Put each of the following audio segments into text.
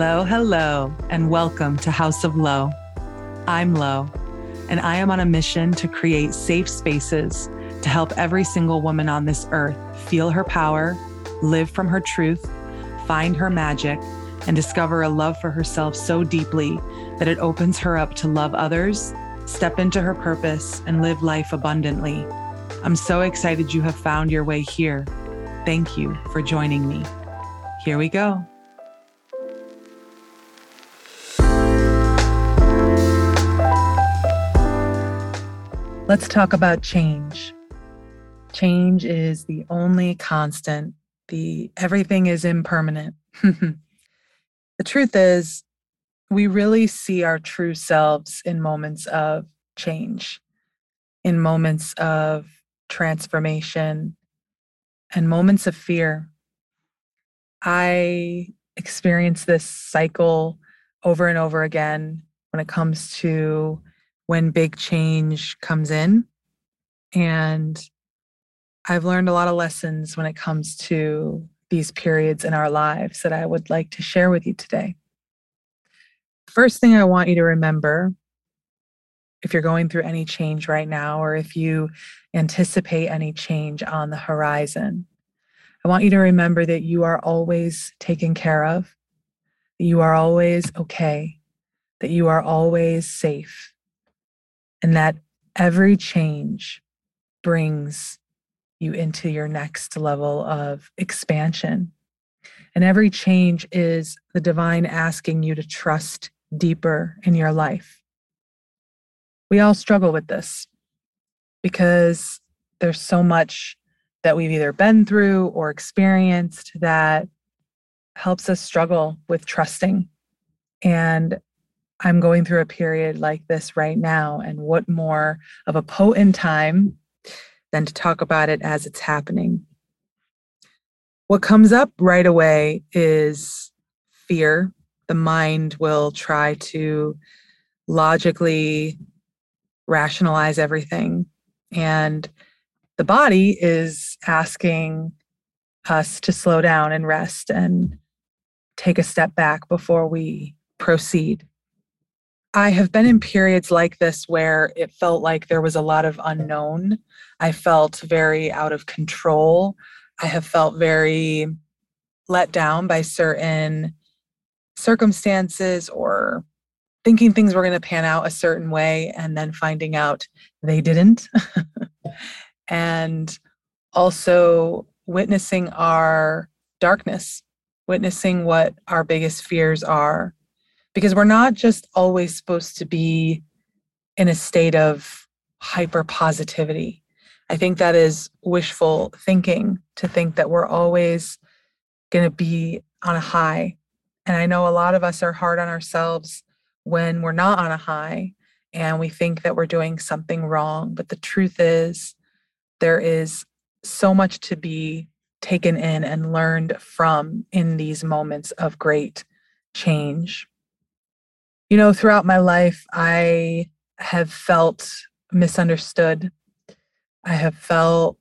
Hello, hello, and welcome to House of Lo. I'm Lo, and I am on a mission to create safe spaces to help every single woman on this earth feel her power, live from her truth, find her magic, and discover a love for herself so deeply that it opens her up to love others, step into her purpose, and live life abundantly. I'm so excited you have found your way here. Thank you for joining me. Here we go. Let's talk about change. Change is the only constant. The everything is impermanent. the truth is, we really see our true selves in moments of change, in moments of transformation, and moments of fear. I experience this cycle over and over again when it comes to when big change comes in. And I've learned a lot of lessons when it comes to these periods in our lives that I would like to share with you today. First thing I want you to remember if you're going through any change right now, or if you anticipate any change on the horizon, I want you to remember that you are always taken care of, that you are always okay, that you are always safe, and that every change brings you into your next level of expansion. And every change is the divine asking you to trust deeper in your life. We all struggle with this because there's so much that we've either been through or experienced that helps us struggle with trusting. And I'm going through a period like this right now. And what more of a potent time than to talk about it as it's happening? What comes up right away is fear. The mind will try to logically rationalize everything. And the body is asking us to slow down and rest and take a step back before we proceed. I have been in periods like this where it felt like there was a lot of unknown. I felt very out of control. I have felt very let down by certain circumstances or thinking things were going to pan out a certain way and then finding out they didn't. and also witnessing our darkness, witnessing what our biggest fears are because we're not just always supposed to be in a state of hyper positivity. I think that is wishful thinking to think that we're always going to be on a high. And I know a lot of us are hard on ourselves when we're not on a high and we think that we're doing something wrong. But the truth is, there is so much to be taken in and learned from in these moments of great change. You know, throughout my life, I have felt misunderstood. I have felt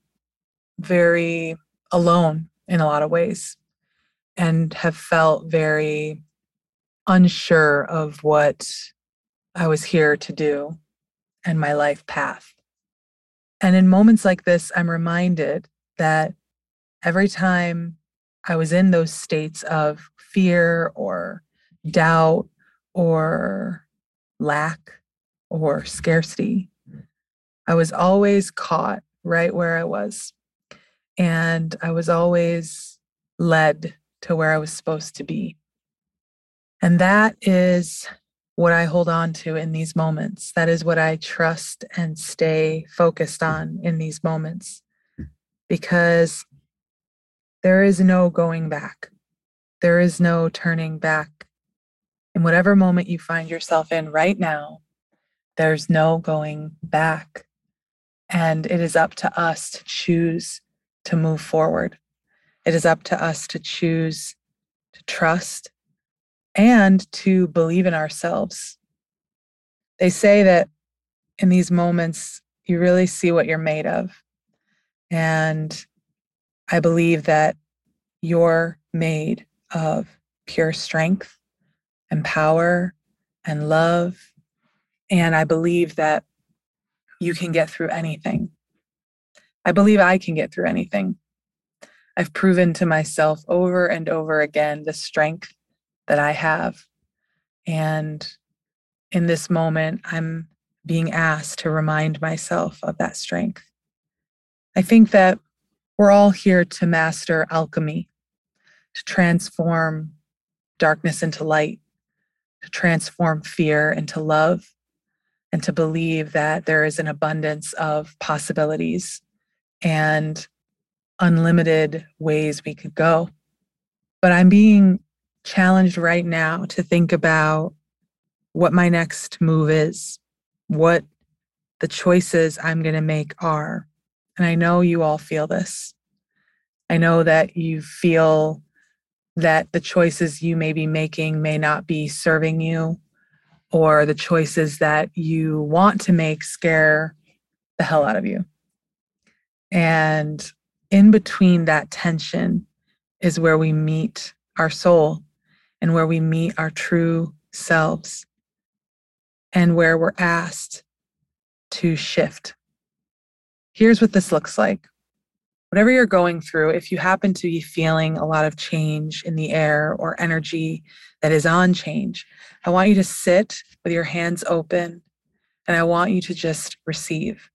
very alone in a lot of ways and have felt very unsure of what I was here to do and my life path. And in moments like this, I'm reminded that every time I was in those states of fear or doubt or lack or scarcity. I was always caught right where I was. And I was always led to where I was supposed to be. And that is what I hold on to in these moments. That is what I trust and stay focused on in these moments because there is no going back. There is no turning back in whatever moment you find yourself in right now, there's no going back. And it is up to us to choose to move forward. It is up to us to choose to trust and to believe in ourselves. They say that in these moments, you really see what you're made of. And I believe that you're made of pure strength, and power and love. And I believe that you can get through anything. I believe I can get through anything. I've proven to myself over and over again the strength that I have. And in this moment, I'm being asked to remind myself of that strength. I think that we're all here to master alchemy, to transform darkness into light, to transform fear into love, and to believe that there is an abundance of possibilities and unlimited ways we could go. But I'm being challenged right now to think about what my next move is, what the choices I'm going to make are. And I know you all feel this. I know that you feel that the choices you may be making may not be serving you, or the choices that you want to make scare the hell out of you. And in between that tension is where we meet our soul and where we meet our true selves and where we're asked to shift. Here's what this looks like. Whatever you're going through, if you happen to be feeling a lot of change in the air or energy that is on change, I want you to sit with your hands open and I want you to just receive.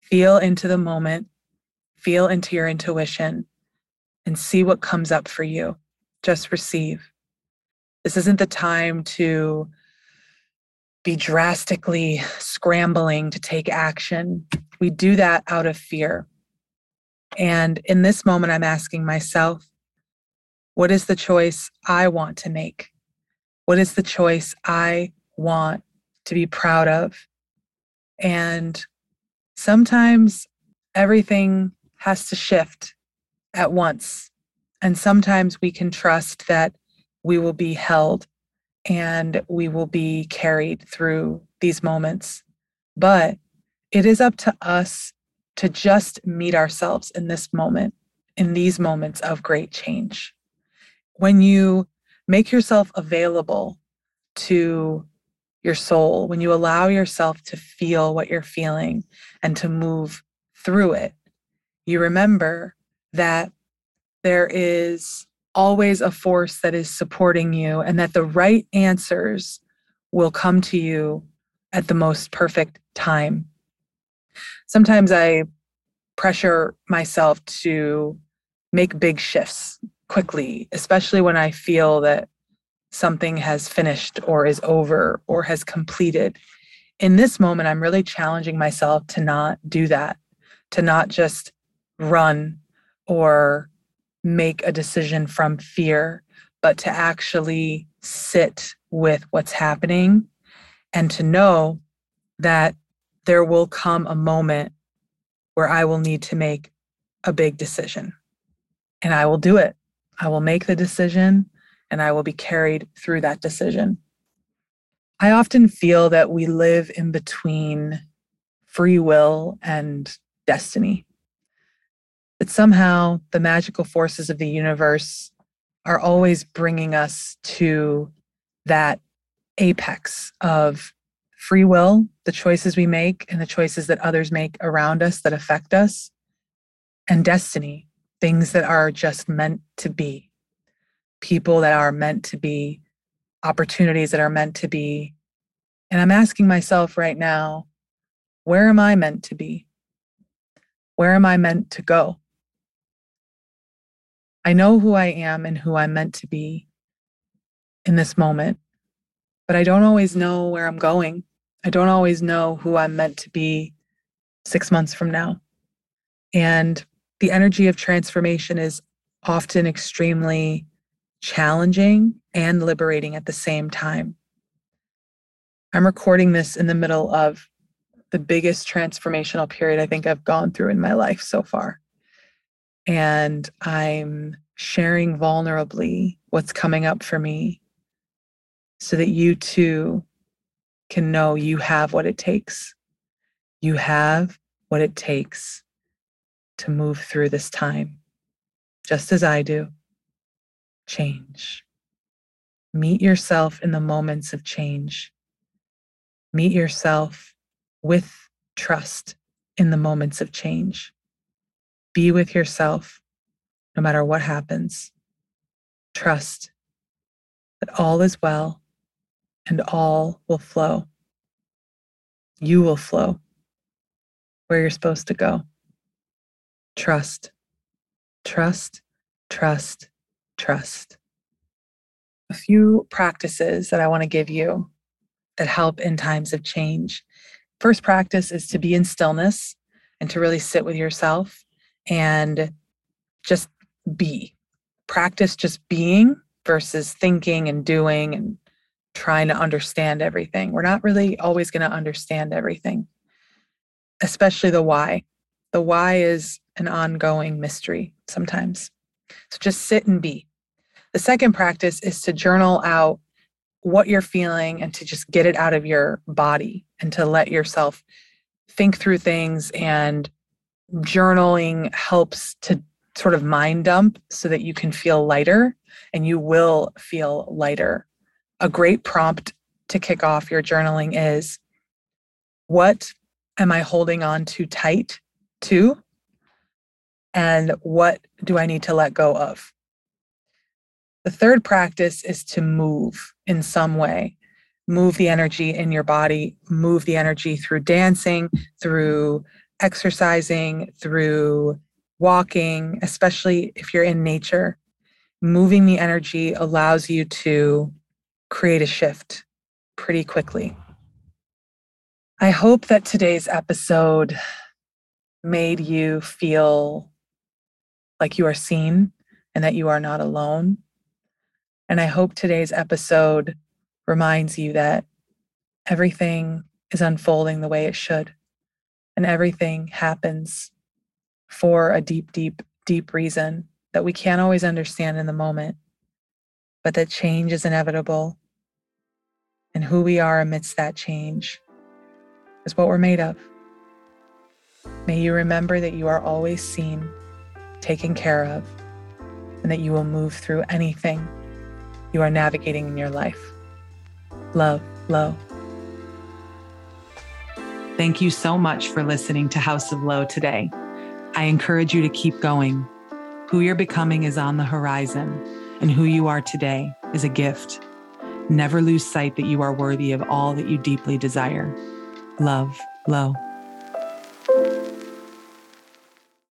Feel into the moment feel into your intuition and see what comes up for you. Just receive. This isn't the time to be drastically scrambling to take action. We do that out of fear. And in this moment, I'm asking myself, what is the choice I want to make? What is the choice I want to be proud of? And sometimes everything has to shift at once. And sometimes we can trust that we will be held and we will be carried through these moments. But it is up to us to just meet ourselves in this moment, in these moments of great change. When you make yourself available to your soul, when you allow yourself to feel what you're feeling and to move through it, you remember that there is always a force that is supporting you and that the right answers will come to you at the most perfect time. Sometimes I pressure myself to make big shifts quickly, especially when I feel that something has finished or is over or has completed. In this moment, I'm really challenging myself to not do that, to not just run or make a decision from fear, but to actually sit with what's happening and to know that there will come a moment where I will need to make a big decision. And I will do it. I will make the decision and I will be carried through that decision. I often feel that we live in between free will and destiny that somehow the magical forces of the universe are always bringing us to that apex of free will, the choices we make and the choices that others make around us that affect us, and destiny, things that are just meant to be, people that are meant to be, opportunities that are meant to be. And I'm asking myself right now, where am I meant to be? Where am I meant to go? I know who I am and who I'm meant to be in this moment, but I don't always know where I'm going. I don't always know who I'm meant to be six months from now. And the energy of transformation is often extremely challenging and liberating at the same time. I'm recording this in the middle of the biggest transformational period I think I've gone through in my life so far and I'm sharing vulnerably what's coming up for me so that you too can know you have what it takes. You have what it takes to move through this time, just as I do. Change. Meet yourself in the moments of change. Meet yourself with trust in the moments of change. Be with yourself no matter what happens. Trust that all is well and all will flow. You will flow where you're supposed to go. Trust, trust, trust, trust. A few practices that I want to give you that help in times of change. First practice is to be in stillness and to really sit with yourself and just be. Practice just being versus thinking and doing and trying to understand everything. We're not really always going to understand everything, especially the why. The why is an ongoing mystery sometimes. So just sit and be. The second practice is to journal out what you're feeling and to just get it out of your body and to let yourself think through things and journaling helps to sort of mind dump so that you can feel lighter and you will feel lighter. A great prompt to kick off your journaling is what am I holding on too tight to? And what do I need to let go of? The third practice is to move in some way. Move the energy in your body, move the energy through dancing, through exercising, through walking, especially if you're in nature. Moving the energy allows you to create a shift pretty quickly. I hope that today's episode made you feel like you are seen and that you are not alone and I hope today's episode reminds you that everything is unfolding the way it should. And everything happens for a deep, deep, deep reason that we can't always understand in the moment, but that change is inevitable. And who we are amidst that change is what we're made of. May you remember that you are always seen, taken care of, and that you will move through anything you are navigating in your life. Love, Lo. Thank you so much for listening to House of Lo today. I encourage you to keep going. Who you're becoming is on the horizon, and who you are today is a gift. Never lose sight that you are worthy of all that you deeply desire. Love, Lo.